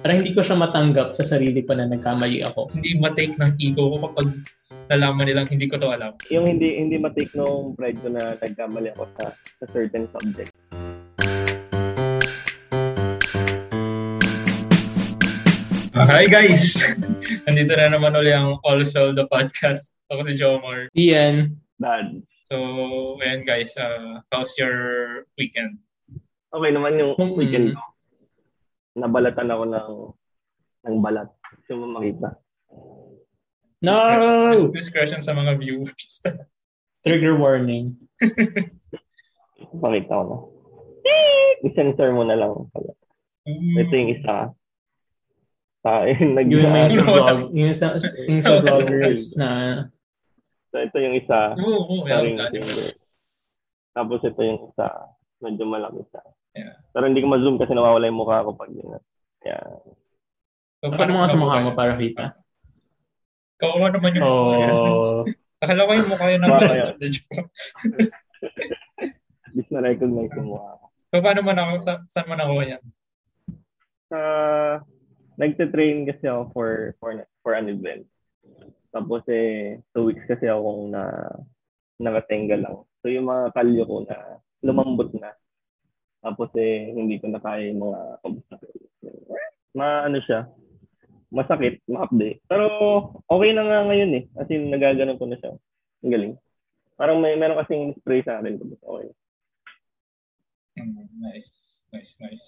Parang hindi ko siya matanggap sa sarili pa na nagkamali ako. Hindi matake ng ego ko kapag nalaman nilang hindi ko to alam. Yung hindi hindi matake nung pride ko na nagkamali ako sa, sa certain subject. Uh, hi guys! Nandito na naman ulit ang All Well the podcast. Ako si Jomar. Ian. Dad. So, ayan guys, uh, how's your weekend? Okay naman yung Hmm. weekend ko. Nabalatan ako ng ng balat. Gusto mo makita? No! Discretion, discretion sa mga viewers. Trigger warning. Pakita ko na. I-censor mo na lang pala. Ito yung isa. Sa nag Yung may sa vlog. Yung sa, yung sa vloggers na So, ito yung isa. Oo, oo, sa yeah. Tapos ito yung isa. Medyo malaki siya. Yeah. Pero hindi ko ma-zoom kasi nawawala yung mukha ko pag yun. Kaya, So, Paano mga sa mukha mo para kita? Kawawa naman yung mukha. Oh, Akala ko yung mukha yun ng Mukha yan. At at least na-recognize yung mukha ko. So, paano mo na, sa, saan mo nakuha yan? Sa, nagte-train kasi ako for, for, for an event. Tapos eh, two weeks kasi akong na, nakatenga lang. So yung mga kalyo ko na lumambot na. Tapos eh, hindi ko na kaya yung mga obstacles. Ma, ano siya, masakit, ma-update. Pero okay na nga ngayon eh. As in, nagaganon ko na siya. Ang galing. Parang may meron kasing spray sa akin. Okay. Mm, nice, nice, nice.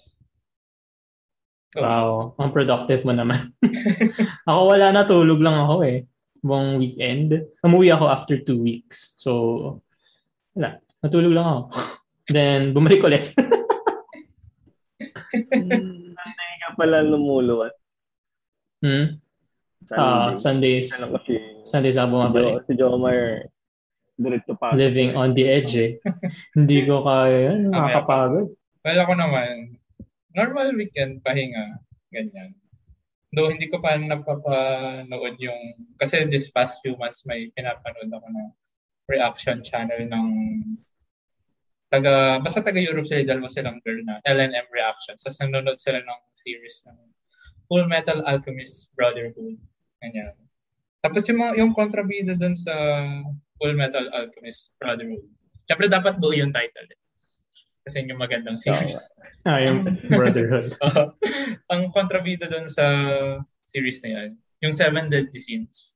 wow. Ang productive mo naman. ako wala na, tulog lang ako eh. Buong weekend. Umuwi ako after two weeks. So, wala. Natulog lang ako. Then, bumalik ulit. Sunday ka pala lumuluwat. hmm? Ah, Sunday. Sundays. ano kasi, Sundays ako bumabalik. si Jomar, diretso pa. Living on the edge eh. Hindi ko kaya. Ano, nakakapagod. Well, ako naman, normal weekend, pahinga, ganyan. Though hindi ko pa napapanood yung, kasi this past few months may pinapanood ako ng reaction channel ng taga, basta taga Europe sila, dalawa silang girl na LNM Reactions. Tapos nanonood sila ng series ng Full Metal Alchemist Brotherhood. Ganyan. Tapos yung, mga- yung kontrabida dun sa Full Metal Alchemist Brotherhood. Siyempre dapat buo yung title. eh. Kasi yun yung magandang series. Ah, yung brotherhood. Uh, ang kontrabida doon sa series na yan, yung Seven Deadly Sins.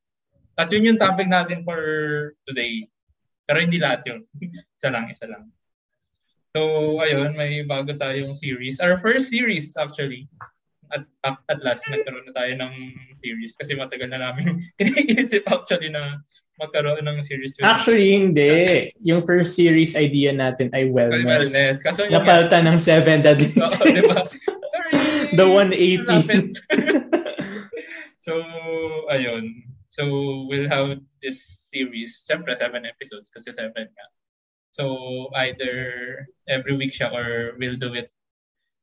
At yun yung topic natin for today. Pero hindi lahat yun. isa lang, isa lang. So, ayun, may bago tayong series. Our first series, actually. At, at, last, nagkaroon na tayo ng series kasi matagal na namin iniisip actually na magkaroon ng series. Actually, hindi. Yung first series idea natin ay wellness. wellness. Kaso yung Napalitan ng seven deadly Oo, di ba? sins. Sorry! The 180. Lapit. so, ayun. So, we'll have this series. Siyempre, seven episodes kasi seven nga. So, either every week siya or we'll do it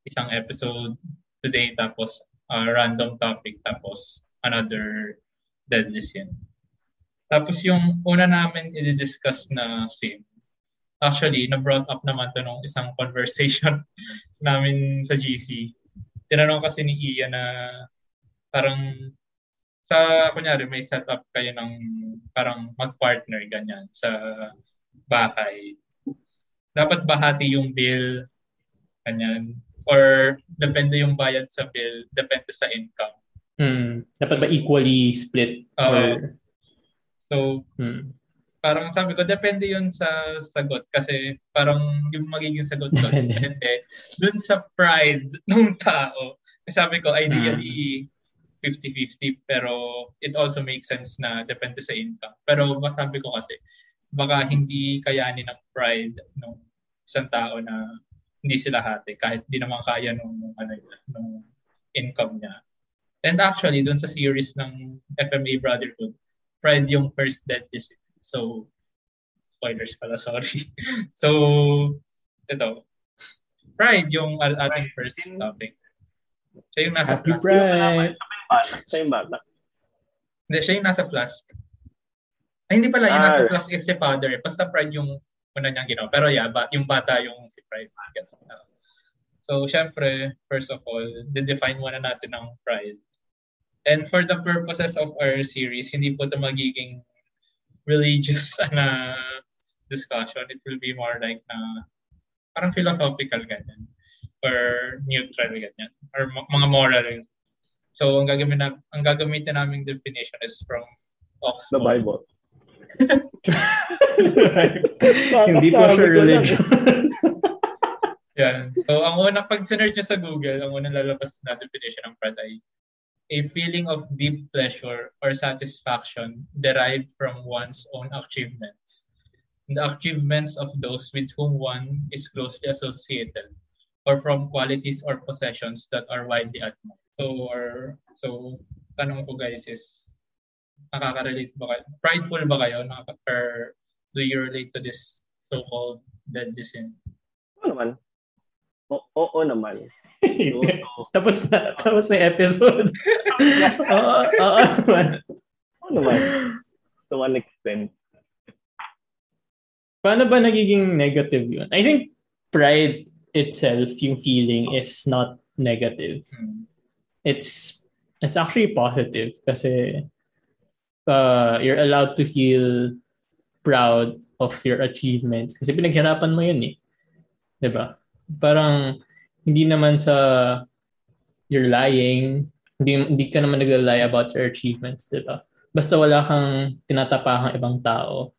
isang episode today tapos a random topic tapos another deadly sin. Tapos yung una namin i-discuss na sin, actually, na-brought up naman to nung isang conversation namin sa GC. Tinanong kasi ni Ian na parang sa, kunyari, may setup kayo ng parang mag-partner, ganyan, sa bahay. Dapat bahati yung bill, ganyan. Or depende yung bayad sa bill, depende sa income. Hmm. Dapat ba equally split? Oo. or, So, hmm. parang sabi ko, depende yun sa sagot. Kasi parang yung magiging sagot doon, Depende. dun sa pride ng tao. Sabi ko, ideally, 50-50, pero it also makes sense na depende sa income. Pero masabi ko kasi, baka hindi kayanin ng pride ng isang tao na hindi sila hati kahit di naman kaya nung, ano, yun, nung income niya. And actually, dun sa series ng FMA Brotherhood, Pride yung first deadly sin. So, spoilers pala, sorry. so, ito. Pride yung al- ating first topic. Siya yung nasa Happy flask. Pride! Siya yung bata. Hindi, siya yung nasa flask. Ay, hindi pala. Yung Ah. nasa flask is si father. Basta Pride yung una niyang ginawa. Pero yeah, ba, yung bata yung si Pride. Gets, uh, So, syempre, first of all, define muna natin ang pride. And for the purposes of our series, hindi po ito magiging religious na discussion. It will be more like na parang philosophical ganyan or neutral ganyan or mga moral. So, ang gagamitin, na, ang gagamitin naming definition is from Oxford. The Bible. Hindi po siya religion. Yan. So, ang unang pag search nyo sa Google, ang unang lalabas na definition ng pride ay a feeling of deep pleasure or satisfaction derived from one's own achievements. The achievements of those with whom one is closely associated or from qualities or possessions that are widely admired. So, or, so, tanong ko guys is, nakaka-relate ba kayo? Prideful ba kayo? Nakaka- or do you relate to this so-called deadly sin? Oo naman. O- oo naman. So, tapos na, tapos na yung episode. Oo, oo naman. oo naman. To one extent. Paano ba nagiging negative yun? I think pride itself, yung feeling is not negative. Hmm. It's it's actually positive kasi uh, you're allowed to feel proud of your achievements kasi pinaghirapan mo yun eh. 'Di ba? Parang hindi naman sa you're lying, hindi, hindi ka naman nagla-lie about your achievements, 'di ba? Basta wala kang tinatapakang ibang tao,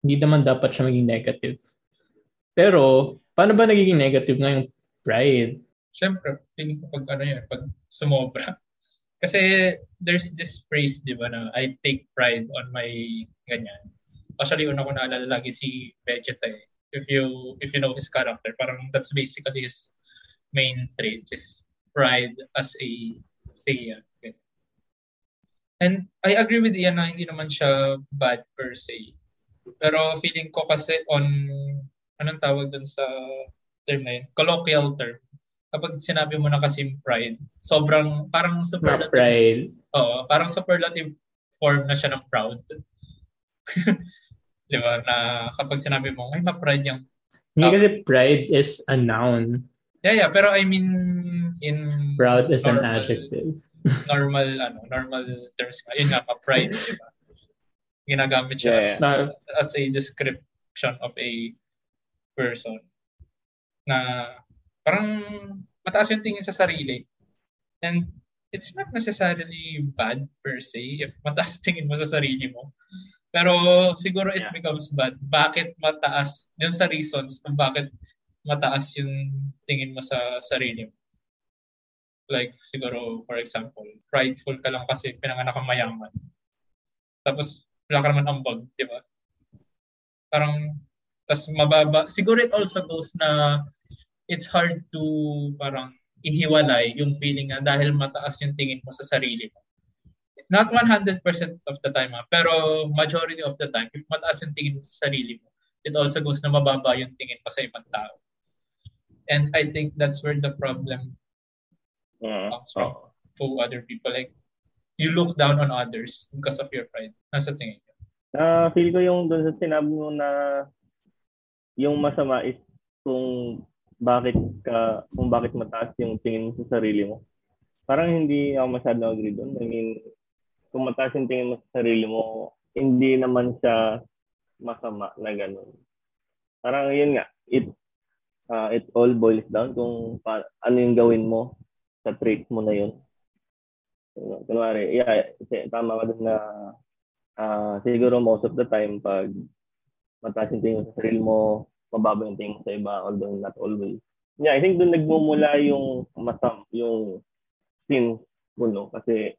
hindi naman dapat siya maging negative. Pero, paano ba nagiging negative nga yung pride? Siyempre, feeling ko pag ano yun, pag sumobra. Kasi there's this phrase, di ba, na I take pride on my ganyan. Actually, una ko naalala lagi si Vegeta eh. If you, if you know his character, parang that's basically his main trait, is pride as a Saiyan. And I agree with Ian na hindi naman siya bad per se. Pero feeling ko kasi on, anong tawag dun sa term na yun? Colloquial term. Kapag sinabi mo na kasi pride, sobrang, parang Not superlative. pride. Oo, parang superlative form na siya ng proud. Di ba? Na kapag sinabi mo, ay, ma-pride yung Hindi Ah. kasi pride is a noun. Yeah, yeah. Pero I mean, in Proud is an Normal. adjective. normal, ano, normal terms nga. Yun nga, ma-pride, di ba? Ginagamit siya Yeah, as, yeah. as a description of a person na parang mataas yung tingin sa sarili. And it's not necessarily bad per se if mataas tingin mo sa sarili mo. Pero siguro it Yeah. becomes bad. Bakit mataas? Yun sa reasons kung bakit mataas yung tingin mo sa sarili mo. Like, siguro, for example, prideful ka lang kasi pinanganak kang mayaman. Tapos, wala ka naman ambag, di ba? Parang, tas mababa. Siguro it also goes na it's hard to parang ihiwalay yung feeling na dahil mataas yung tingin mo sa sarili mo. Not 100% of the time, ha, pero majority of the time, if mataas yung tingin mo sa sarili mo, it also goes na mababa yung tingin mo sa ibang tao. And I think that's where the problem Mm. comes from to other people. Like, you look down on others because of your pride. Nasa tingin ko. Na feel ko yung doon sa sinabi mo na yung masama is kung bakit ka kung bakit mataas yung tingin mo sa sarili mo. Parang hindi ako masyado agree doon. I mean, kung mataas yung tingin mo sa sarili mo, hindi naman siya masama na ganun. Parang yun nga, it uh, it all boils down kung pa, ano yung gawin mo sa traits mo na yun. So, kunwari, yeah, tama ka dun na ah siguro most of the time pag mataas yung tingin mo sa sarili mo, mababa yung tingin sa iba, although not always. Yeah, I think doon nagmumula yung masam, yung sin mo, no? Kasi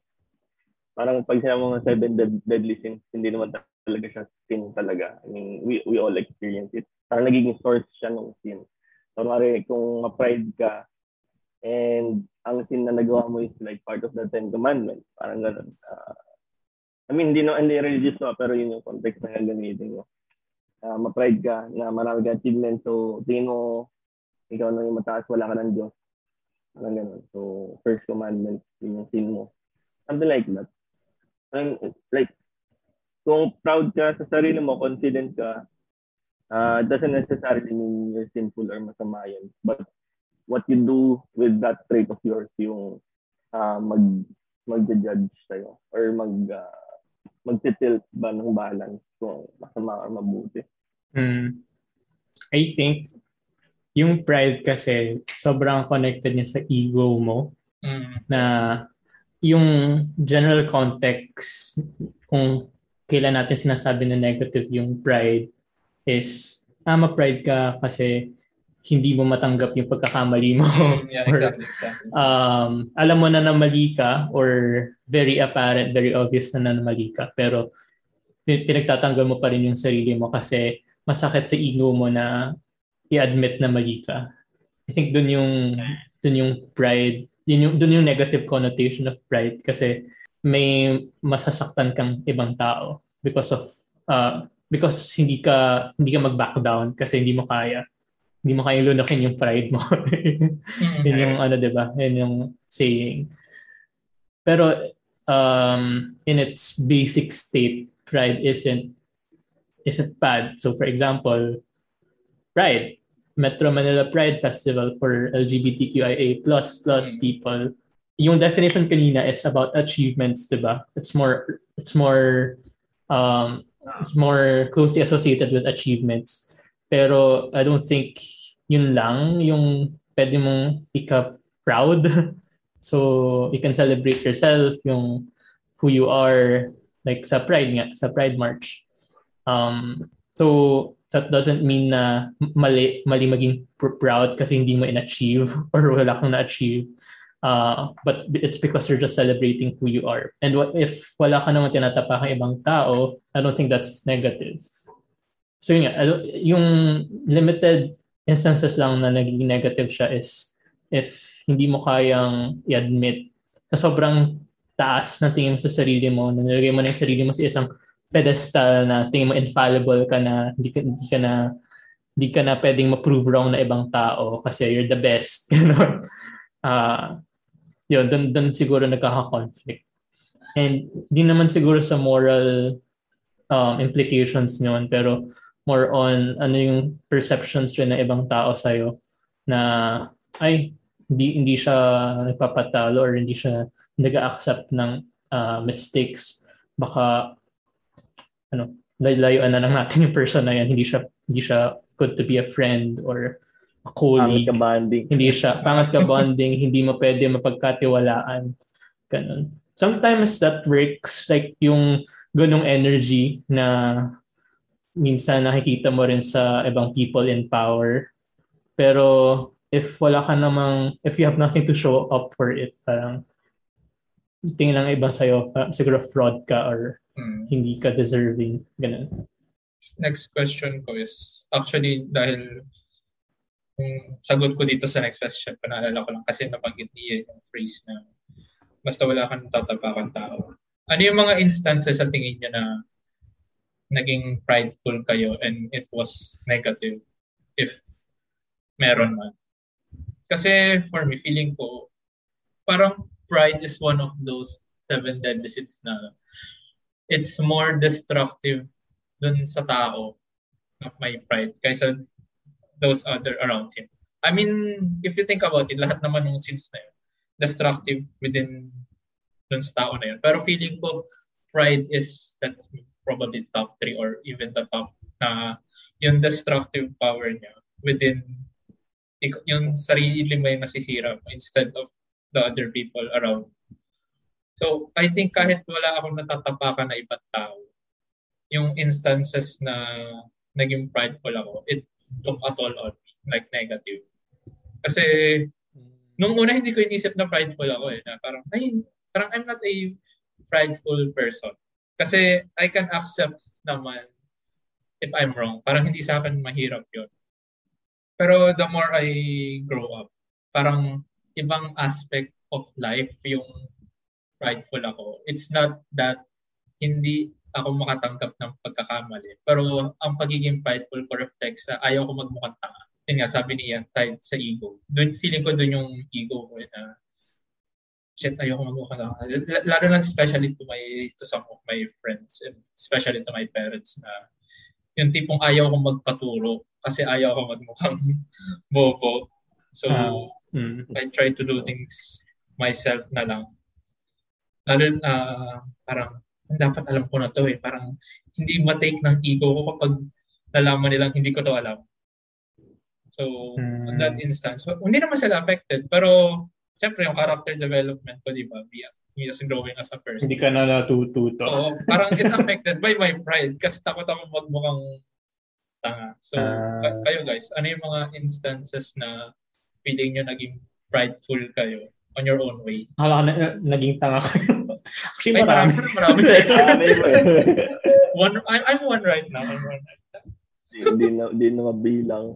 parang pag sinabi ng seven dead- deadly sins, hindi naman talaga siya sin talaga. I mean, we, we all experience it. Parang nagiging source siya ng sin. So, mari, kung ma-pride ka, and ang sin na nagawa mo is like part of the Ten Commandments, parang ganun. Ah, I mean, hindi, no, hindi religious no, pero yun yung context na gagamitin mo. Uh, ma-pride ka na marami ka achievement, so tingin mo, ikaw na yung mataas, wala ka ng Diyos. Parang ganun. So, first commandment, yun yung sin mo. Something like that. And, like, kung proud ka sa sarili mo, confident ka, uh, doesn't necessarily mean you're sinful or masama yun. But what you do with that trait of yours yung uh, mag mag-judge sa'yo or mag uh, magtitilt ba ng balance kung masama or mabuti. Mm. I think yung pride kasi sobrang connected niya sa ego mo mm. na yung general context kung kailan natin sinasabi na negative yung pride is ah, ma-pride ka kasi hindi mo matanggap yung pagkakamali mo. Mm, yeah, exactly, exactly. um, alam mo na na mali ka or very apparent, very obvious na na mali ka. Pero pinagtatanggol mo pa rin yung sarili mo kasi masakit sa ego mo na i-admit na mali ka. I think dun yung dun yung pride, yun yung dun yung negative connotation of pride kasi may masasaktan kang ibang tao because of uh, because hindi ka hindi ka mag-back down kasi hindi mo kaya hindi mo kayang lunakin yung pride mo. mm-hmm. yun yung ano, di ba? Yun yung saying. Pero um, in its basic state, pride isn't isn't bad. So for example, Pride, Metro Manila Pride Festival for LGBTQIA plus plus mm-hmm. people. Yung definition kanina is about achievements, di ba? It's more it's more um, it's more closely associated with achievements. Pero I don't think yun lang yung pwede mong ika-proud. So, you can celebrate yourself, yung who you are, like sa Pride nga, sa Pride March. Um, so, that doesn't mean na mali, mali maging proud kasi hindi mo in-achieve or wala kang na-achieve. Uh, but it's because you're just celebrating who you are. And what if wala ka naman tinatapakang ibang tao, I don't think that's negative. So yun nga, yung limited instances lang na naging negative siya is if hindi mo kayang i-admit na sobrang taas na tingin mo sa sarili mo, na nilagay mo na yung sarili mo sa isang pedestal na tingin mo infallible ka na, hindi ka, hindi ka na hindi ka na pwedeng ma-prove wrong na ibang tao kasi you're the best. Ganon. uh, yun, dun, dun siguro nagkaka-conflict. And di naman siguro sa moral um, implications niyon pero more on ano yung perceptions rin ng ibang tao sa'yo na ay hindi hindi siya nagpapatalo or hindi siya nag-accept ng uh, mistakes. Baka ano layuan na lang natin yung person na yan. Hindi siya hindi siya good to be a friend or a colleague. Ka bonding. Hindi siya pangat ka bonding. Hindi mo pwede mapagkatiwalaan. Ganun. Sometimes that works like yung ganung energy na minsan nakikita mo rin sa ibang people in power. Pero if wala ka namang, if you have nothing to show up for it, parang tingin lang iba sa'yo, uh, siguro fraud ka or hmm. hindi ka deserving. Ganun. Next question ko is, actually, dahil yung sagot ko dito sa next question, panaalala ko lang kasi nabanggit niya yung phrase na basta wala kang tatapakan tao. Ano yung mga instances sa tingin niya na naging prideful kayo and it was negative if meron man. Kasi for me, feeling ko, parang pride is one of those seven deadly sins na it's more destructive dun sa tao of my pride kaysa those other around him. I mean, if you think about it, lahat naman ng sins na yun, destructive within dun sa tao na yun. Pero feeling ko, pride is, that's probably top three or even the top na yung destructive power niya within yung sarili mo yung nasisira mo instead of the other people around. So, I think kahit wala akong natatapakan na ibang tao, yung instances na naging prideful ako, it took a toll on me, like negative. Kasi, nung una hindi ko inisip na prideful ako eh, na parang, ay, parang I'm not a prideful person. Kasi I can accept naman if I'm wrong. Parang hindi sa akin mahirap yun. Pero the more I grow up, parang ibang aspect of life yung prideful ako. It's not that hindi ako makatanggap ng pagkakamali. Pero ang pagiging prideful ko reflects sa ayaw ko magmukhang tanga. Yun nga, sabi niya, tied sa ego. Dun, feeling ko dun yung ego ko na shit, ayoko magmukha lang. Lalo na especially to my, to some of my friends, and especially to my parents na yung tipong ayaw kong magpaturo kasi ayaw ko magmukhang bobo. So, uh, Mm. I try to do things myself na lang. Lalo na uh, parang dapat alam ko na to eh. Parang hindi ma-take ng ego ko kapag nalaman nilang hindi ko to alam. So, mm. on that instance, so, hindi naman sila affected. Pero, syempre, yung character development ko, di ba, me as growing as a person. Hindi ka na natututo. Oo, parang it's affected by my pride kasi takot ako magmukhang tanga. So, uh, kayo guys, ano yung mga instances na feeling nyo naging prideful kayo on your own way? Hala ka na, naging tanga kayo. Actually, Ay, marami. marami. marami. one, I'm, I'm one right now. I'm one right now. Hindi na, hindi na mabilang.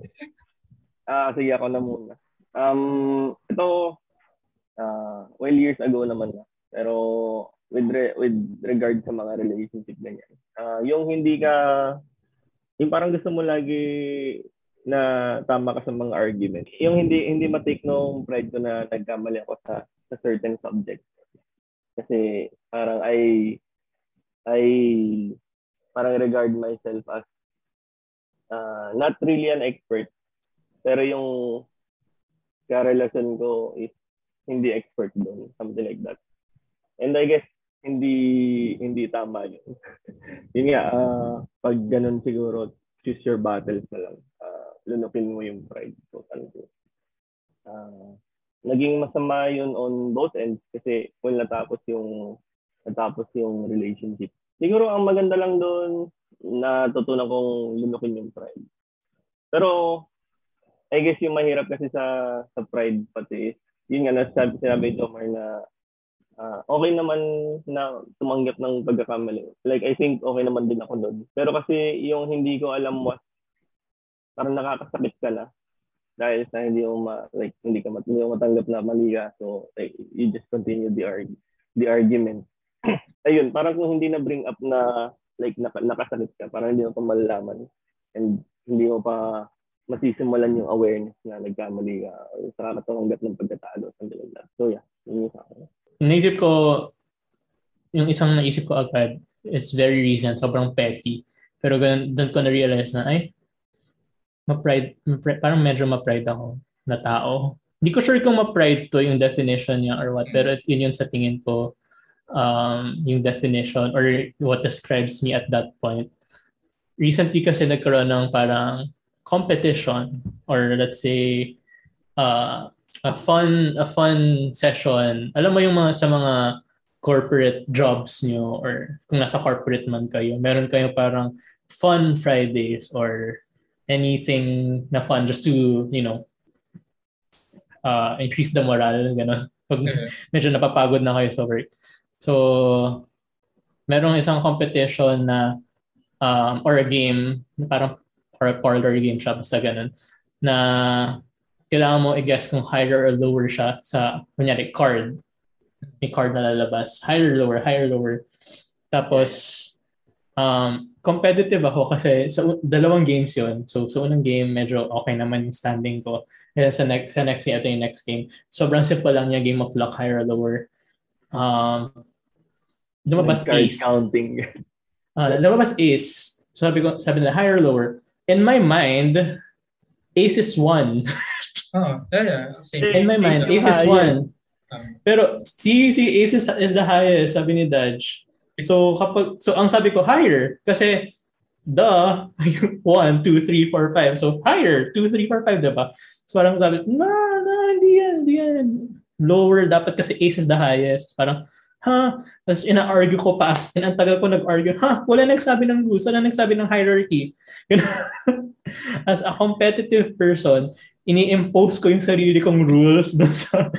Ah, sige ako na muna. Um, ito, uh, well, years ago naman na. Pero with re- with regard sa mga relationship ganyan. Uh, yung hindi ka yung parang gusto mo lagi na tama ka sa mga argument. Yung hindi hindi ma-take nung pride ko na nagkamali ako sa sa certain subject. Kasi parang I I parang regard myself as uh, not really an expert pero yung karelasyon ko is hindi expert doon, something like that. And I guess hindi hindi tama yun. yun nga, uh, pag ganun siguro, choose your battles na lang. Uh, lunukin mo yung pride. So, ano uh, naging masama yun on both ends kasi kung natapos yung natapos yung relationship. Siguro ang maganda lang doon natutunan kong lunukin yung pride. Pero I guess yung mahirap kasi sa sa pride pati is yun nga nasabi sinabi ni Tomar na uh, okay naman na tumanggap ng pagkakamali. Like, I think okay naman din ako doon. Pero kasi yung hindi ko alam what, parang nakakasakit ka na. Dahil sa hindi mo ma, like, hindi ka mat, hindi mo matanggap na mali ka. So, like, you just continue the, arg- the argument. Ayun, parang kung hindi na bring up na, like, nak- nakasakit ka, parang hindi mo pa malalaman. And hindi mo pa masisimulan yung awareness na nagkamali ka or sa kakatanggap ng pagkatalo, something like that. So, yeah, yun yung sa akin naisip ko, yung isang naisip ko agad is very recent, sobrang petty. Pero ganun, doon ko na-realize na, ay, ma-pride, ma-pride, parang medyo ma-pride ako na tao. Hindi ko sure kung ma-pride to yung definition niya or what, pero yun yun sa tingin ko um, yung definition or what describes me at that point. Recently kasi nagkaroon ng parang competition or let's say uh, a fun a fun session. Alam mo yung mga sa mga corporate jobs nyo or kung nasa corporate man kayo, meron kayo parang fun Fridays or anything na fun just to, you know, uh, increase the morale, gano'n. Pag medyo napapagod na kayo sa work. So, merong isang competition na um, or a game, parang or a parlor game siya, basta ganun, na kailangan mo i-guess kung higher or lower siya sa, kunyari, card. May card na lalabas. Higher, lower, higher, lower. Tapos, um, competitive ako kasi sa dalawang games yon So, sa unang game, medyo okay naman yung standing ko. Kaya sa next, sa next ito yung next game. Sobrang simple lang niya, game of luck, higher or lower. Um, lumabas ace. counting. Uh, lumabas ace. So, sabi ko, sabi nila, higher or lower. In my mind, ace is one. Oh, yeah, yeah. Same. In my mind, Ace is one. Um, Pero si, si Ace is, is the highest, sabi ni Dodge. So, kapag, so ang sabi ko, higher. Kasi, the 1, 2, 3, 4, 5. So, higher, 2, 3, 4, 5, diba? So, parang sabi, na, na, hindi yan, hindi yan. Lower, dapat kasi Ace is the highest. Parang, ha? Tapos ina-argue ko pa. And ang tagal ko nag-argue, ha? Wala nagsabi ng rules, wala nagsabi ng hierarchy. As a competitive person, ini-impose ko yung sarili kong rules dun sa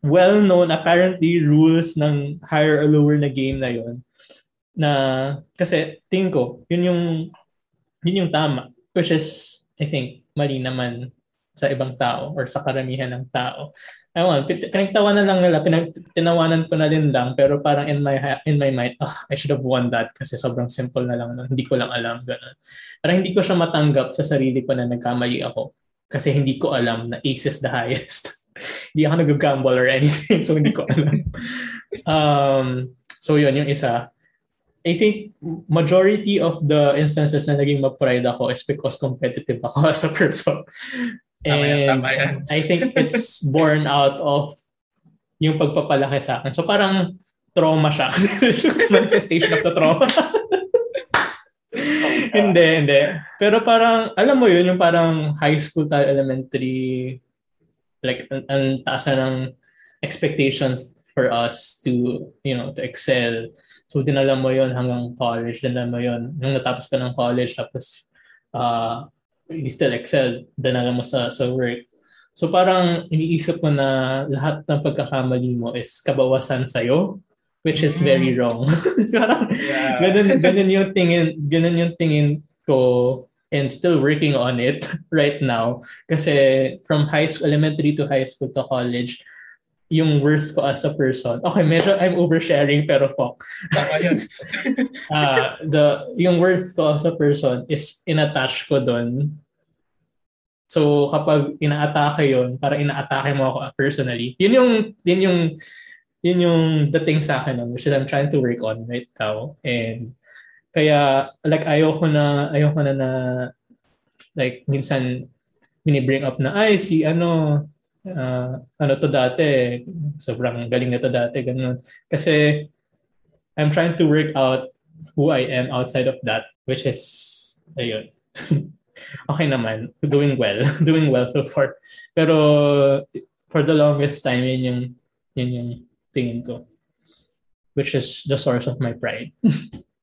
well-known, apparently, rules ng higher or lower na game na yon na kasi tingin ko yun yung yun yung tama which is I think mali naman sa ibang tao or sa karamihan ng tao. Ayun, pinagtawanan lang nila, pinag, tinawanan ko na din lang, pero parang in my in my mind, oh, I should have won that kasi sobrang simple na lang, hindi ko lang alam, ganun. Parang hindi ko siya matanggap sa sarili ko na nagkamali ako kasi hindi ko alam na ace is the highest. hindi ako nag-gamble or anything, so hindi ko alam. um, so yun, yung isa. I think majority of the instances na naging ma-pride ako is because competitive ako as a person. And tama yan, tama yan. I think it's born out of yung pagpapalaki sa akin. So parang trauma siya. Manifestation of the trauma. hindi, hindi. Pero parang, alam mo yun, yung parang high school tayo, elementary, like, ang, ang taas na ng expectations for us to, you know, to excel. So, dinala mo yun hanggang college, dinala mo yun. Nung natapos ka ng college, tapos, uh, you still excel, dinala mo sa, sa work. So, parang iniisip mo na lahat ng pagkakamali mo is kabawasan sa'yo which is very mm. wrong. yeah. ganun, ganun yung tingin, ganun yung tingin ko and still working on it right now. Kasi from high school, elementary to high school to college, yung worth ko as a person. Okay, medyo I'm oversharing pero fuck. Tama yan. uh, the, yung worth ko as a person is inattach ko doon. So kapag inaatake yon para inaatake mo ako personally, yun yung, yun yung yun yung dating sa akin, which is I'm trying to work on right now. And kaya, like, ayoko na, ayoko na na, like, minsan, bring up na, ay, si ano, uh, ano to dati, sobrang galing na to dati, ganun. Kasi, I'm trying to work out who I am outside of that, which is, ayun. okay naman, doing well, doing well so far. Pero, for the longest time, yun yung, yun yung tingin ko. Which is the source of my pride.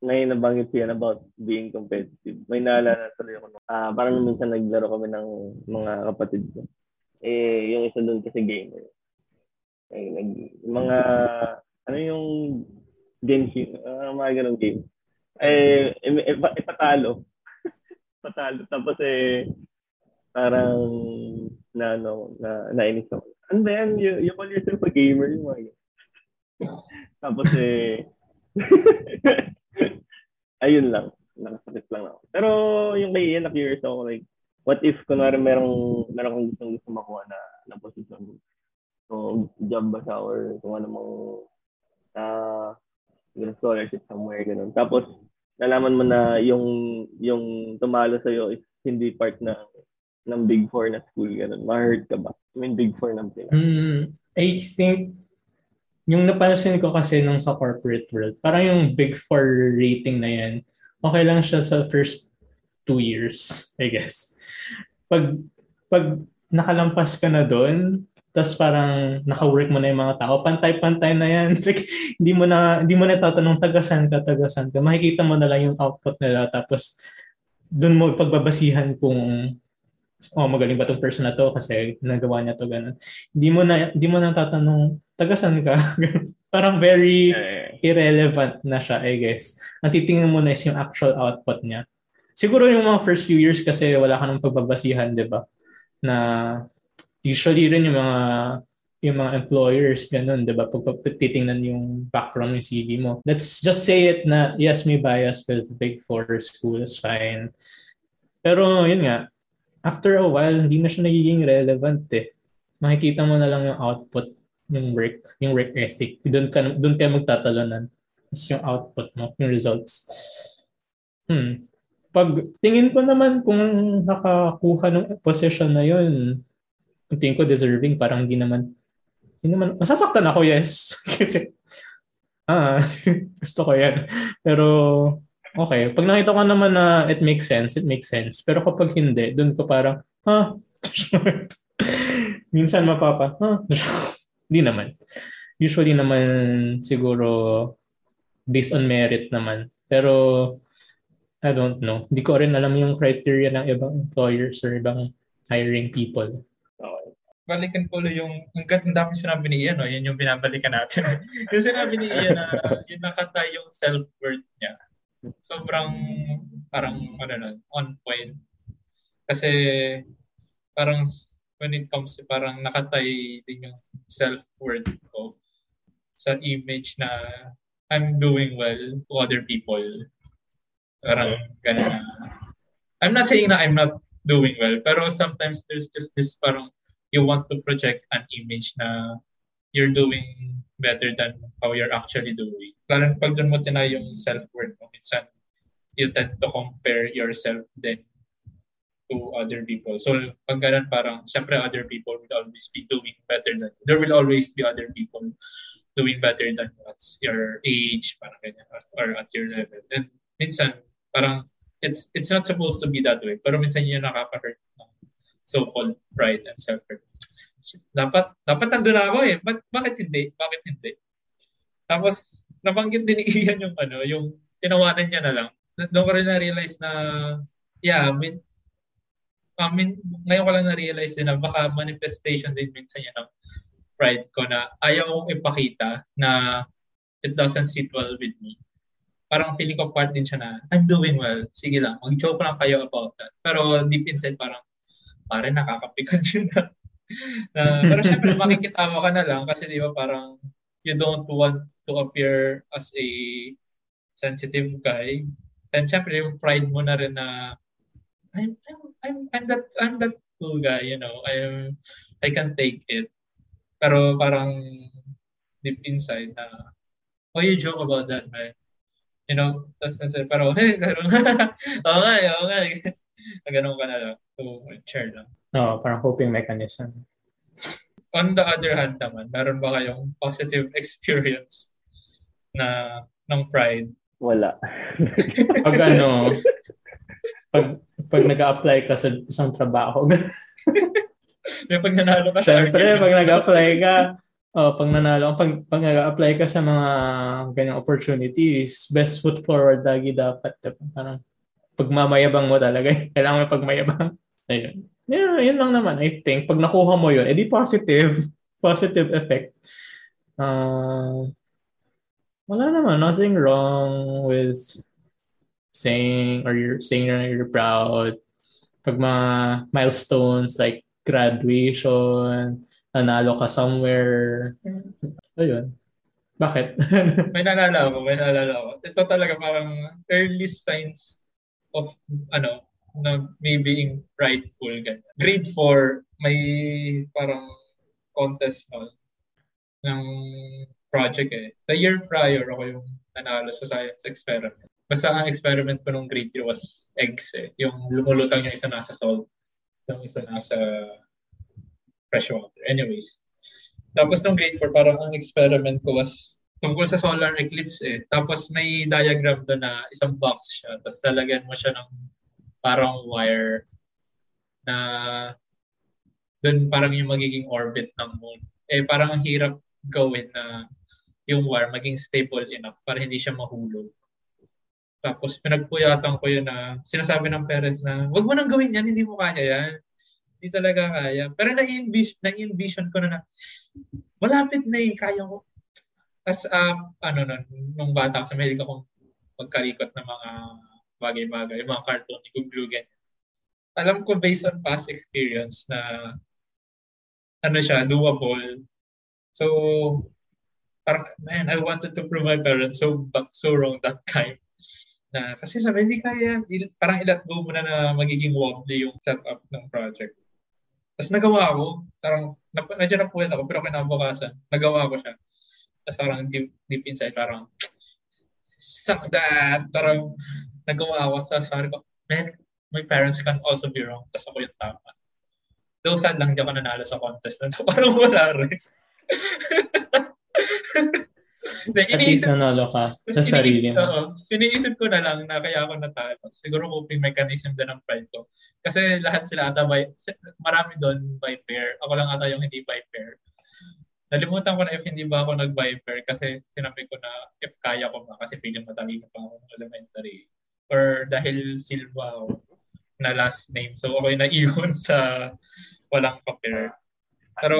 Ngayon nabanggit yan about being competitive. May naalala tuloy ako. Uh, parang minsan naglaro kami ng mga kapatid ko. Eh, yung isa doon kasi gamer. Eh, nag, mga, ano yung games, uh, mga ganong game. Eh, eh, ipatalo. patalo. Tapos eh, parang na ano, na nainis ako. And then, you, you call yourself a gamer, yung mga tapos eh, ayun lang. Nakasakit lang ako. Pero yung kay Ian, na-curious ako, like, what if, kunwari, merong, merong kang gustong gusto makuha na, na position. So, job ba siya or kung ano mong uh, scholarship somewhere, ganun. Tapos, nalaman mo na yung yung tumalo sa iyo is hindi part na ng Big Four na school, ganun. Ma-hurt ka ba? I mean, Big Four ng Pinas. Mm, I think yung napansin ko kasi nung sa corporate world, parang yung big four rating na yan, okay lang siya sa first two years, I guess. Pag, pag nakalampas ka na doon, tapos parang naka-work mo na yung mga tao, pantay-pantay na yan. like, hindi mo na hindi mo na tatanong tagasan ka, tagasan ka. Makikita mo na lang yung output nila tapos doon mo pagbabasihan kung oh, magaling ba tong person na to kasi nagawa niya to ganun. Hindi mo na hindi mo na tatanong tagasan ka. Parang very irrelevant na siya, I guess. Ang titingnan mo na is yung actual output niya. Siguro yung mga first few years kasi wala ka nang pagbabasihan, 'di ba? Na usually rin yung mga yung mga employers, ganun, di ba? Pag titingnan yung background ng CV mo. Let's just say it na, yes, may bias with Big Four school is fine. Pero, yun nga, after a while, hindi na siya nagiging relevant eh. Makikita mo na lang yung output, yung work, yung work ethic. Doon ka, doon ka magtatalonan. Tapos yung output mo, yung results. Hmm. Pag tingin ko naman kung nakakuha ng position na yun, tingin ko deserving, parang hindi naman, hindi naman, masasaktan ako, yes. Kasi, ah, gusto ko yan. Pero, Okay. Pag nakita ko naman na it makes sense, it makes sense. Pero kapag hindi, doon ko parang, ha? Minsan mapapa, ha? Hindi naman. Usually naman siguro based on merit naman. Pero I don't know. Hindi ko rin alam yung criteria ng ibang employers or ibang hiring people. Okay. Balikan ko yung, ang ganda dami sinabi ni Ian, no? yan yung binabalikan natin. yung sinabi ni Ian na yun nakata yung self-worth niya sobrang parang ano nun, on point. Kasi parang when it comes to parang nakatay din yung self-worth ko sa image na I'm doing well to other people. Parang ganun. I'm not saying na I'm not doing well, pero sometimes there's just this parang you want to project an image na you're doing better than how you're actually doing. Lalo pag doon mo tinay yung self-worth mo, minsan you tend to compare yourself then to other people. So, pag ganun parang, syempre other people will always be doing better than, there will always be other people doing better than you at your age, parang ganyan, or at your level. And minsan, parang, it's it's not supposed to be that way. Pero minsan yun nakaka-hurt ng so-called pride and self-worth. Dapat, dapat nandun ako eh. But, bakit hindi? Bakit hindi? Tapos, nabanggit din ni Ian yung ano, yung tinawanan niya na lang. Doon ko rin na-realize na, yeah, I mean, I mean, ngayon ko lang na-realize din na baka manifestation din minsan yan ng pride ko na ayaw kong ipakita na it doesn't sit well with me. Parang feeling ko part din siya na, I'm doing well. Sige lang, mag-joke lang kayo about that. Pero deep inside parang, pare nakakapikan yun na. na pero syempre makikita mo ka na lang kasi di ba parang you don't want to appear as a sensitive guy. And syempre yung pride mo na rin na I'm, I'm, I'm, I'm that, I'm that cool guy, you know. I'm, I can take it. Pero parang deep inside na, oh, you joke about that, man. You know, tas, pero, hey, ganun. oo nga, oo nga. ganun ka na lang. So, share lang. No, parang coping mechanism. On the other hand naman, meron ba kayong positive experience na ng pride? Wala. pag ano, pag, pag nag-apply ka sa isang trabaho. May pag nanalo ka sa Siyempre, pag nag-apply ka, oh, pag nanalo, pag, pag nag-apply ka sa mga ganyang opportunities, best foot forward lagi dapat. Parang pagmamayabang mo talaga. Kailangan mo pagmayabang. Ayun. Yeah, yun lang naman. I think, pag nakuha mo yun, edi positive. Positive effect. Uh, wala naman. Nothing wrong with saying or you're saying you're proud. Pag mga milestones like graduation, nanalo ka somewhere. Ayun. Bakit? may naalala ako, may naalala ako. Ito talaga parang early signs of ano, na being prideful. Ganyan. Grade 4, may parang contest no, ng project eh. The year prior, ako yung nanalo sa science experiment. Basta ang experiment ko nung grade 3 was eggs eh. Yung lumulutang yung isa nasa salt, yung isa nasa fresh water. Anyways. Tapos nung grade 4, parang ang experiment ko was tungkol sa solar eclipse eh. Tapos may diagram doon na isang box siya. Tapos talagyan mo siya ng parang wire na doon parang yung magiging orbit ng moon. Eh parang ang hirap gawin na yung wire maging stable enough para hindi siya mahulog. Tapos pinagpuyatan ko yun na sinasabi ng parents na wag mo nang gawin yan, hindi mo kaya yan. Hindi talaga kaya. Pero na-envision, na-envision ko na na, malapit na eh, kaya ko. Tapos, uh, ano nun, nung bata ko, sa mahilig akong magkarikot ng mga bagay-bagay, yung mga cartoon, ni ganyan. Alam ko based on past experience na ano siya, doable. So, parang, man, I wanted to prove my parents so so wrong that time na kasi sabi hindi kaya parang ilat go mo na na magiging wobbly yung setup ng project tapos nagawa ko, parang, nandiyan na puwet ako, pero kinabukasan, nagawa ko siya. Tapos parang deep, deep inside, parang, suck that! Parang, nagawa ako, tapos parang ko, man, my parents can also be wrong, tapos ako yung tama. Though sad lang, hindi ako nanalo sa contest na so parang wala rin. At least nanalo ka sa sarili mo. Oo. Iniisip ko na lang na kaya ako natalo. Siguro coping mechanism din ng pride ko. Kasi lahat sila ata by, marami doon by pair. Ako lang ata yung hindi by pair. Nalimutan ko na if hindi ba ako nag-by pair kasi sinabi ko na if kaya ko ba kasi feeling matalino pa ako ng elementary. Or dahil Silva ako na last name. So okay na iyon sa walang pa-pair. Pero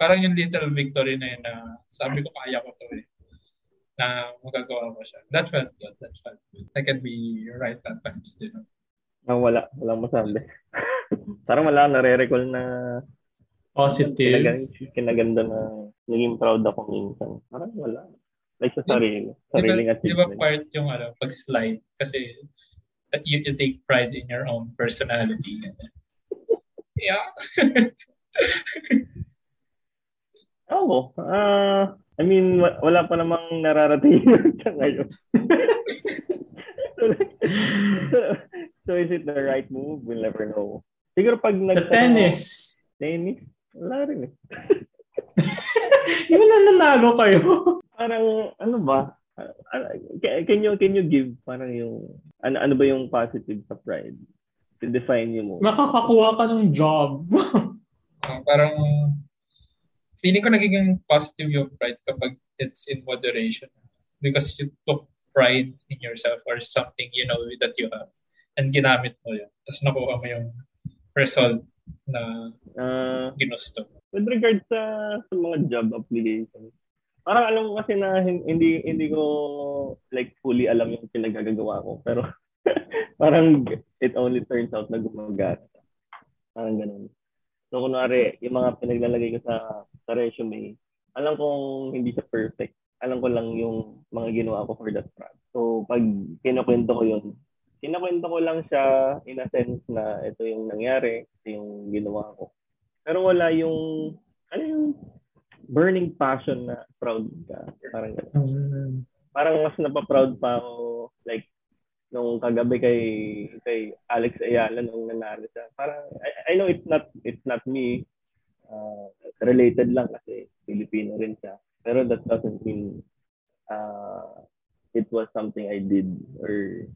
parang yung little victory na yun na sabi ko kaya ko to eh na magagawa ko siya. That felt good. That felt good. I can be right at times din. Ah, wala. Walang masabi. parang wala nare-recall na positive. Kinaganda, kinaganda na naging proud ako minsan. Parang wala. Like sa sarili. Sariling diba, achievement. Di ba part yung ano, pag-slide? Kasi you, you take pride in your own personality. yeah. Oo. Oh, uh, I mean, wala pa namang nararating sa ngayon. so, so, So is it the right move? We'll never know. Siguro pag nag Sa tennis. Tennis? Wala rin eh. Yung na nanalo kayo. parang ano ba? Can you can you give parang yung ano ano ba yung positive sa pride? To define yung mo. Makakakuha ka ng job. parang feeling ko nagiging positive yung pride kapag it's in moderation because you took pride in yourself or something you know that you have and ginamit mo yun. Tapos nakuha mo yung result na uh, ginusto. With regards sa, sa mga job applications, parang alam ko kasi na hindi hindi ko like fully alam yung pinagagagawa ko pero parang it only turns out na gumagana. Parang ganun. So kunwari, yung mga pinaglalagay ko sa sa resume, alam kong hindi siya perfect. Alam ko lang yung mga ginawa ko for that project. So pag kinukwento ko yun, kinukwento ko lang siya in a sense na ito yung nangyari, ito yung ginawa ko. Pero wala yung, ano yung burning passion na proud ka. Parang ganun. Mm. Parang mas napaproud pa ako like nung kagabi kay kay Alex Ayala nung nanalo siya. Parang I, I know it's not it's not me uh, related lang kasi Filipino rin siya. Pero that doesn't mean uh, it was something I did or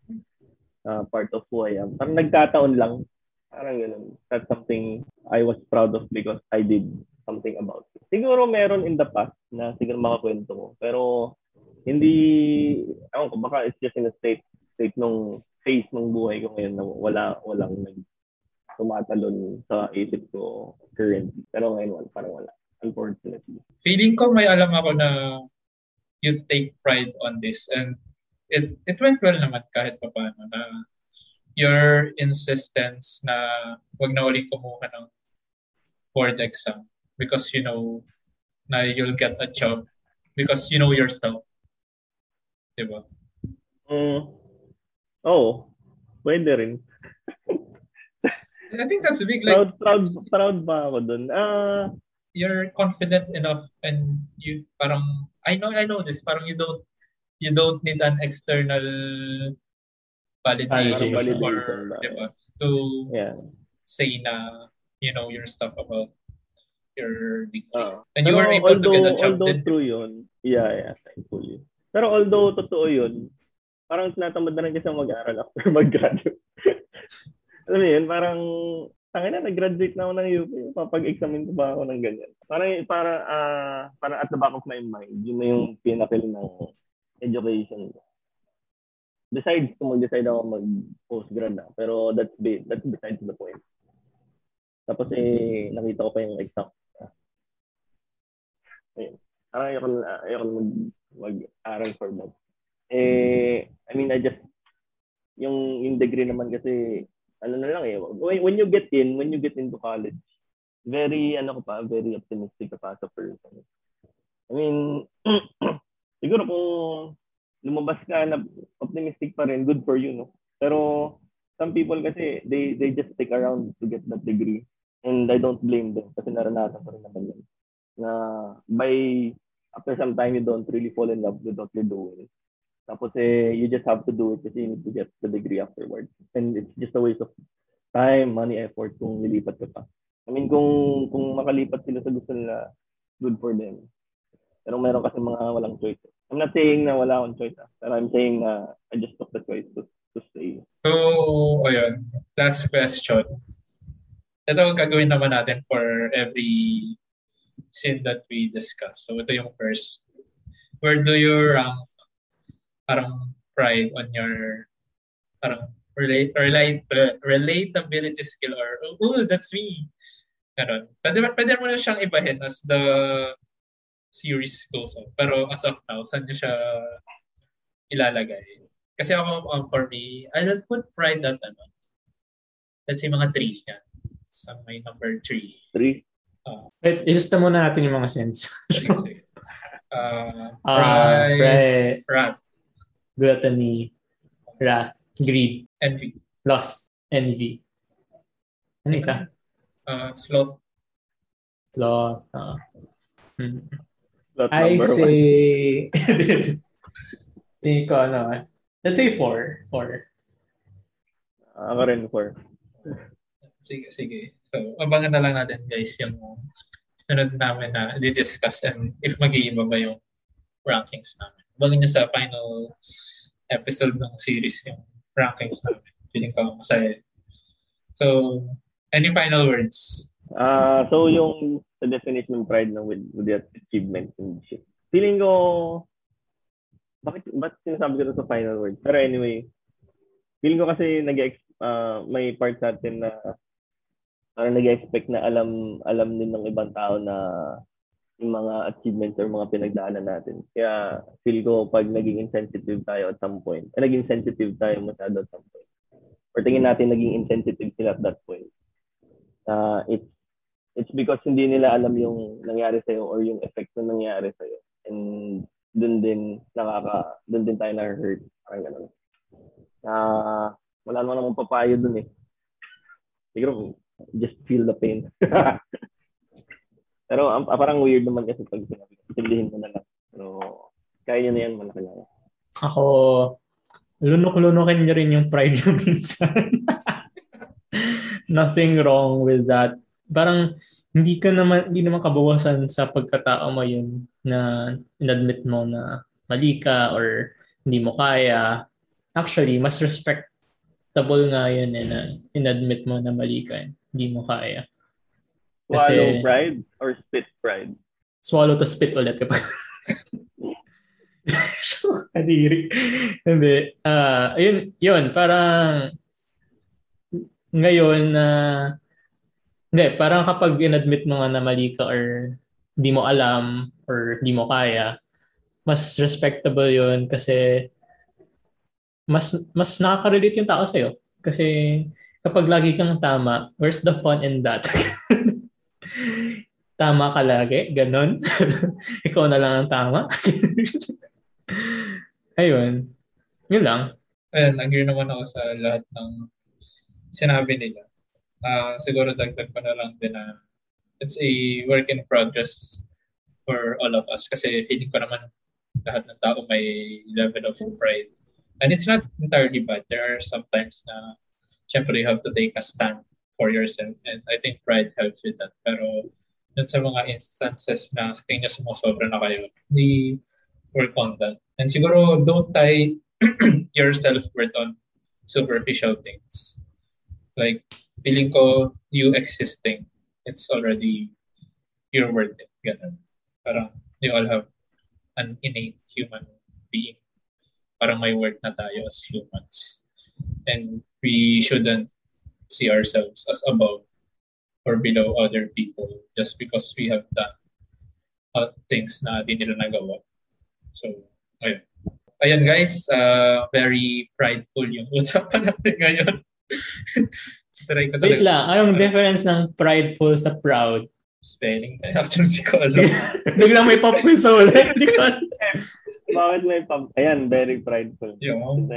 uh, part of who I am. Parang nagkataon lang. Parang ganun. That's something I was proud of because I did something about it. Siguro meron in the past na siguro makakwento ko. Pero hindi, ewan ko, baka it's just in a state, state nung phase ng buhay ko ngayon na wala, walang nag tumatalon sa isip ko currently. Pero ngayon, wala, parang wala. Unfortunately. Feeling ko may alam ako na you take pride on this and it, it went well naman kahit pa paano na your insistence na wag na ulit kumuha ng board exam because you know na you'll get a job because you know your stuff. Diba? Mm. Oh, pwede rin. I think that's big. Like, proud, proud, proud ba ako dun? Uh, you're confident enough and you parang I know I know this parang you don't you don't need an external validation, validation or diba, to yeah. say na you know your stuff about your degree. Uh, and you were able although, to get a job although true yun, yeah, yeah, thankfully. Pero although totoo yun, parang tinatamad na rin kasi mag-aral after mag-graduate. Alam mo yun, parang Tangin na, nag-graduate na ako ng UP. Papag-examine ko ba ako ng ganyan? Parang, para, uh, parang at the back of my mind, yun na yung pinakil ng education. Besides, kung mag-decide ako mag-postgrad na. Pero that's, be, that's besides the point. Tapos eh, nakita ko pa yung exam. Ayun. Parang ayoko na, ayoko na mag, mag-aral for that. Eh, I mean, I just, yung, yung degree naman kasi, ano na lang eh, when, when you get in, when you get into college, very, ano ko pa, very optimistic ka pa as a person. I mean, siguro kung lumabas ka na optimistic pa rin, good for you, no? Pero some people kasi, they, they just stick around to get that degree. And I don't blame them kasi naranasan ko rin naman yun. Na by, after some time, you don't really fall in love with what you're doing. Tapos eh, you just have to do it kasi you need to get the degree afterwards. And it's just a waste of time, money, effort kung lilipat ka pa. I mean, kung kung makalipat sila sa gusto nila, good for them. Pero meron kasi mga walang choice. I'm not saying na wala akong choice, ah. pero I'm saying na I just took the choice to, to stay. So, ayun. Last question. Ito ang gagawin naman natin for every scene that we discuss. So, ito yung first. Where do you rank parang pride on your parang relate relate relatability skill or oh that's me Ganon. Pwede, pwede mo na siyang ibahin as the series goes on. Pero as of now, saan niyo siya ilalagay? Kasi ako, um, for me, I don't put pride at ano. Let's say mga three yan. On my number three. Three? Uh, Wait, ilista muna natin yung mga sense. uh, pride, uh, pride, rat, gluttony, wrath, greed, envy, lust, envy. Ano isa? Uh, sloth. Sloth. Uh, hmm. I say, hindi ko ano, let's say four. Four. Ako rin, 4. Sige, sige. So, abangan na lang natin guys yung sunod namin na di-discuss and if mag-iiba ba yung rankings namin. Abangan nyo sa final episode ng series yung rankings namin. Feeling ko masaya. So, any final words? Uh, so, yung the definition ng pride ng with, with the achievement and shit. Feeling ko, bakit, bakit sinasabi ko sa final words? Pero anyway, feeling ko kasi nag uh, may part sa atin na parang nag-expect na alam alam din ng ibang tao na yung mga achievements or mga pinagdaanan natin. Kaya feel ko pag naging insensitive tayo at some point, eh, naging sensitive tayo masyado at some point. Or tingin natin naging insensitive sila at that point. Uh, it's it's because hindi nila alam yung nangyari sa'yo or yung effect na nangyari sa'yo. And dun din nakaka, dun din tayo na-hurt. Parang ganun. Uh, wala naman namang papayo dun eh. Siguro, just feel the pain. Pero um, parang weird naman kasi pag sinabi, intindihin mo na lang. Pero kaya nyo na yan, malaki na. Ako, lunok-lunokin nyo rin yung pride nyo minsan. Nothing wrong with that. Parang hindi ka naman hindi naman kabawasan sa pagkatao mo yun na inadmit mo na mali ka or hindi mo kaya. Actually, mas respectable nga yun eh, na inadmit mo na mali ka. Hindi mo kaya. Kasi, swallow pride or spit pride? Swallow to spit ulit kapag Kadiri. Hindi. Uh, ayun, yun, parang ngayon na uh, hindi, parang kapag inadmit mo nga na mali ka or hindi mo alam or hindi mo kaya, mas respectable yun kasi mas mas nakaka-relate yung tao sa'yo. Kasi kapag lagi kang tama, where's the fun in that? tama ka lagi, ganon. Ikaw na lang ang tama. Ayun. Yun lang. Ayun, agree naman ako sa lahat ng sinabi nila. Uh, siguro dagdag pa na lang din na it's a work in progress for all of us kasi hindi ko naman lahat ng tao may level of pride. And it's not entirely bad. There are sometimes na syempre you have to take a stand for yourself. And I think pride helps with that. Pero dun sa mga instances na tingin niya sumusobra na kayo, di work on that. And siguro don't tie your self-worth on superficial things. Like, feeling ko you existing, it's already, you're worth it. Ganun. Parang, we all have an innate human being. Parang may worth na tayo as humans. And we shouldn't see ourselves as above or below other people just because we have done uh, things na di nila nagawa. So, ayun. Ayan guys, uh, very prideful yung usapan natin ngayon. Try ko Wait lang, anong uh, difference ng prideful sa proud? Spelling tayo. Actually, hindi ko alam. Biglang may pop quiz ulit. Hindi ko Bakit may pop? Ayan, very prideful. Yung?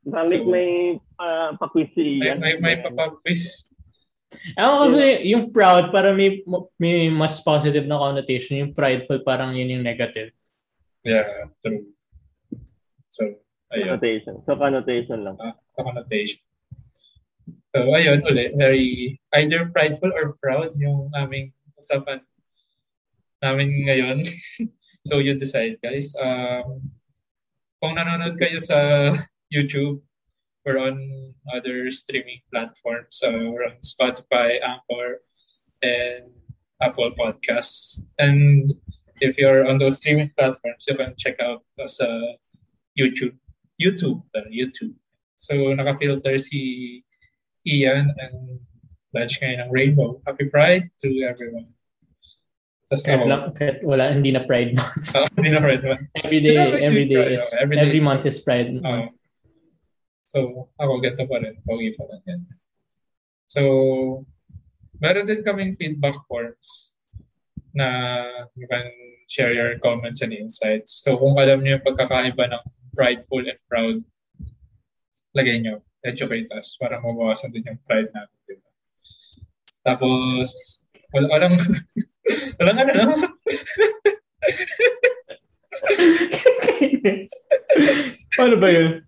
Balik so, may uh, pa-quiz si Ian. May, may, may pa-quiz. Ako kasi yeah. yung proud para may may mas positive na connotation. Yung prideful parang yun yung negative. Yeah, true. So, ayun. Connotation. So, connotation lang. Ah, connotation. So, ayun, ulit. Very, either prideful or proud yung aming usapan namin ngayon. so, you decide, guys. Um, kung nanonood kayo sa YouTube. We're on other streaming platforms. So we're on Spotify, Anchor, and Apple Podcasts. And if you're on those streaming platforms, you can check out us uh, YouTube. YouTube. Uh, YouTube. So naka-filter si Ian and Badge ngayon ng Rainbow. Happy Pride to everyone. Tapos kahit, lang, kahit wala, hindi na Pride Month. oh, hindi na Pride Month. every day, every day is, every, day every month is Pride Month. So, ako, ganito pa rin. Pogi pa lang yan. So, meron din kaming feedback forms na you can share your comments and insights. So, kung alam niyo yung pagkakaiba ng prideful and proud, lagay niyo. Educate us para mabawasan din yung pride natin. Diba? Tapos, wala, walang, walang ano, no? Paano ba yun?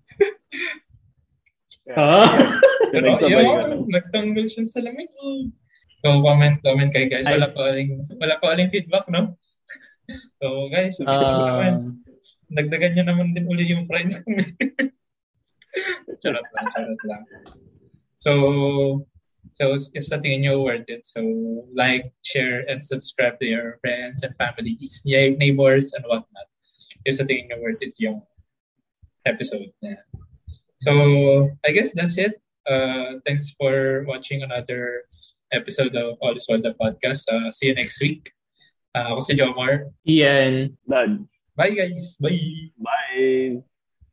Ah. Pero Nagsabay yun, ka lang. nagtanggol siya sa lamig. So, comment, comment kayo guys. Wala pa aling, wala pa aling feedback, no? So, guys, naman. Um, Dagdagan nyo naman din uli yung friend. charot lang, charot lang. So, so if sa tingin nyo worth it, so like, share, and subscribe to your friends and families, neighbors, and whatnot. If sa tingin nyo worth it yung episode na yan. So, I guess that's it. Uh, thanks for watching another episode of All is Well the podcast. Uh, see you next week. Uh, ako si Jomar. Ian. Dad. Bye guys. Bye. Bye.